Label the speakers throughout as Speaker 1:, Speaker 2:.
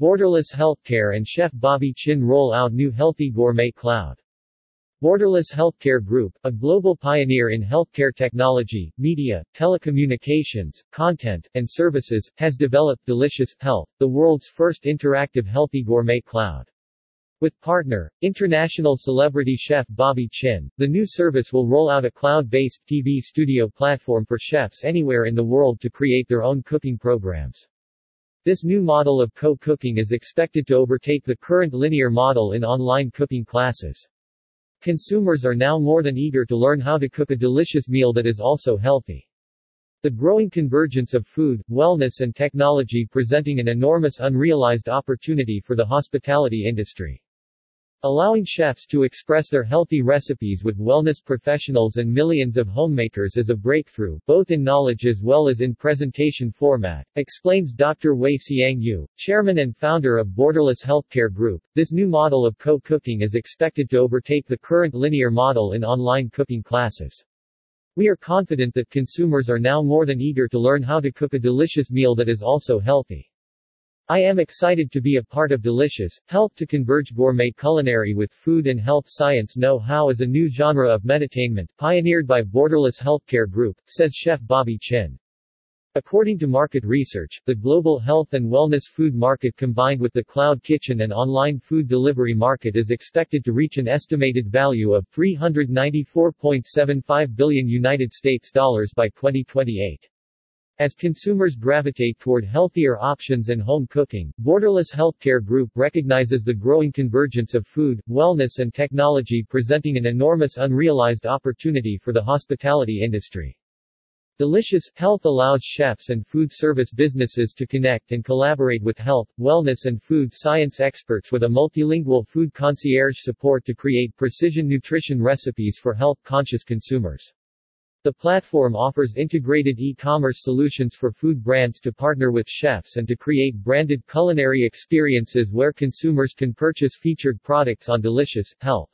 Speaker 1: Borderless Healthcare and Chef Bobby Chin roll out new Healthy Gourmet Cloud. Borderless Healthcare Group, a global pioneer in healthcare technology, media, telecommunications, content, and services, has developed Delicious Health, the world's first interactive healthy gourmet cloud. With partner, international celebrity chef Bobby Chin, the new service will roll out a cloud-based TV studio platform for chefs anywhere in the world to create their own cooking programs. This new model of co-cooking is expected to overtake the current linear model in online cooking classes. Consumers are now more than eager to learn how to cook a delicious meal that is also healthy. The growing convergence of food, wellness and technology presenting an enormous unrealized opportunity for the hospitality industry. Allowing chefs to express their healthy recipes with wellness professionals and millions of homemakers is a breakthrough, both in knowledge as well as in presentation format, explains Dr. Wei Siang Yu, chairman and founder of Borderless Healthcare Group. This new model of co-cooking is expected to overtake the current linear model in online cooking classes. We are confident that consumers are now more than eager to learn how to cook a delicious meal that is also healthy. I am excited to be a part of Delicious, Health to converge gourmet culinary with food and health science know-how as a new genre of meditainment, pioneered by Borderless Healthcare Group, says Chef Bobby Chin. According to market research, the global health and wellness food market combined with the cloud kitchen and online food delivery market is expected to reach an estimated value of 394.75 billion United States dollars by 2028. As consumers gravitate toward healthier options and home cooking, Borderless Healthcare Group recognizes the growing convergence of food, wellness and technology presenting an enormous unrealized opportunity for the hospitality industry. Delicious Health allows chefs and food service businesses to connect and collaborate with health, wellness and food science experts with a multilingual food concierge support to create precision nutrition recipes for health-conscious consumers. The platform offers integrated e-commerce solutions for food brands to partner with chefs and to create branded culinary experiences where consumers can purchase featured products on Delicious Health.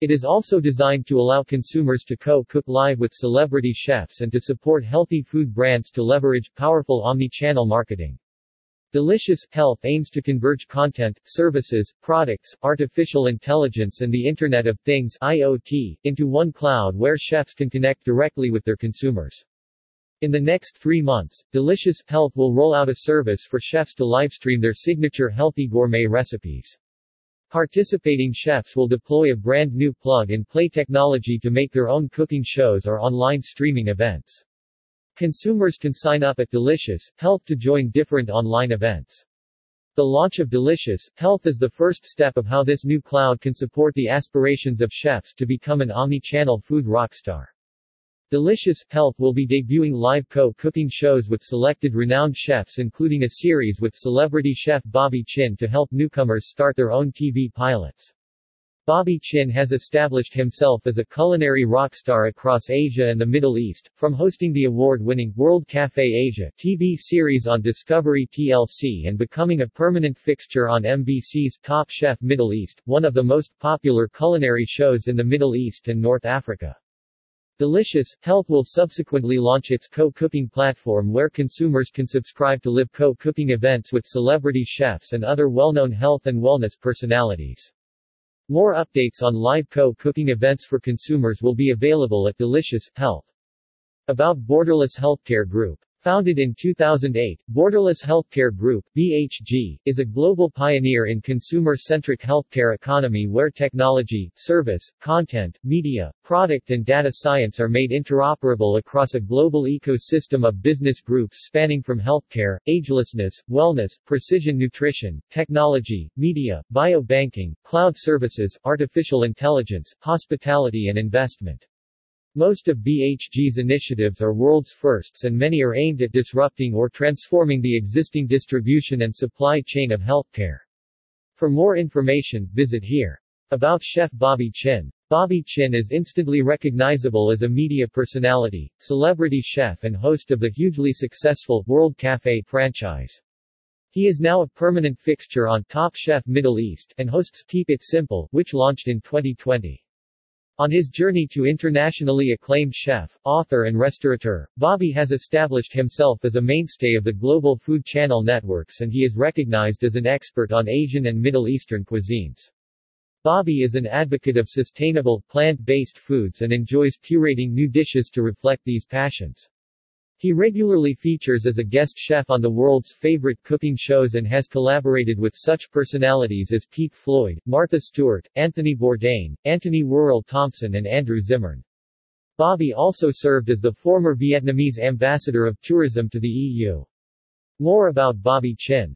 Speaker 1: It is also designed to allow consumers to co-cook live with celebrity chefs and to support healthy food brands to leverage powerful omni-channel marketing. Delicious Health aims to converge content, services, products, artificial intelligence and the Internet of Things IoT, into one cloud where chefs can connect directly with their consumers. In the next three months, Delicious Health will roll out a service for chefs to livestream their signature healthy gourmet recipes. Participating chefs will deploy a brand new plug-and-play technology to make their own cooking shows or online streaming events. Consumers can sign up at Delicious Health to join different online events. The launch of Delicious Health is the first step of how this new cloud can support the aspirations of chefs to become an omni-channel food rockstar. Delicious Health will be debuting live co-cooking shows with selected renowned chefs including a series with celebrity chef Bobby Chin to help newcomers start their own TV pilots. Bobby Chin has established himself as a culinary rock star across Asia and the Middle East, from hosting the award-winning World Cafe Asia TV series on Discovery TLC and becoming a permanent fixture on MBC's Top Chef Middle East, one of the most popular culinary shows in the Middle East and North Africa. Delicious Health will subsequently launch its co-cooking platform where consumers can subscribe to live co-cooking events with celebrity chefs and other well-known health and wellness personalities. More updates on live co-cooking events for consumers will be available at Delicious Health. About Borderless Healthcare Group Founded in 2008, Borderless Healthcare Group BHG, is a global pioneer in consumer-centric healthcare economy where technology, service, content, media, product and data science are made interoperable across a global ecosystem of business groups spanning from healthcare, agelessness, wellness, precision nutrition, technology, media, biobanking, cloud services, artificial intelligence, hospitality and investment. Most of BHG's initiatives are world's firsts and many are aimed at disrupting or transforming the existing distribution and supply chain of healthcare. For more information, visit here. About Chef Bobby Chin. Bobby Chin is instantly recognizable as a media personality, celebrity chef and host of the hugely successful World Cafe franchise. He is now a permanent fixture on Top Chef Middle East and hosts Keep It Simple, which launched in 2020. On his journey to internationally acclaimed chef, author and restaurateur, Bobby has established himself as a mainstay of the global food channel networks and he is recognized as an expert on Asian and Middle Eastern cuisines. Bobby is an advocate of sustainable, plant-based foods and enjoys curating new dishes to reflect these passions. He regularly features as a guest chef on the world's favorite cooking shows and has collaborated with such personalities as Pete Floyd, Martha Stewart, Anthony Bourdain, Anthony Worrall Thompson and Andrew Zimmern. Bobby also served as the former Vietnamese ambassador of tourism to the EU. More about Bobby Chin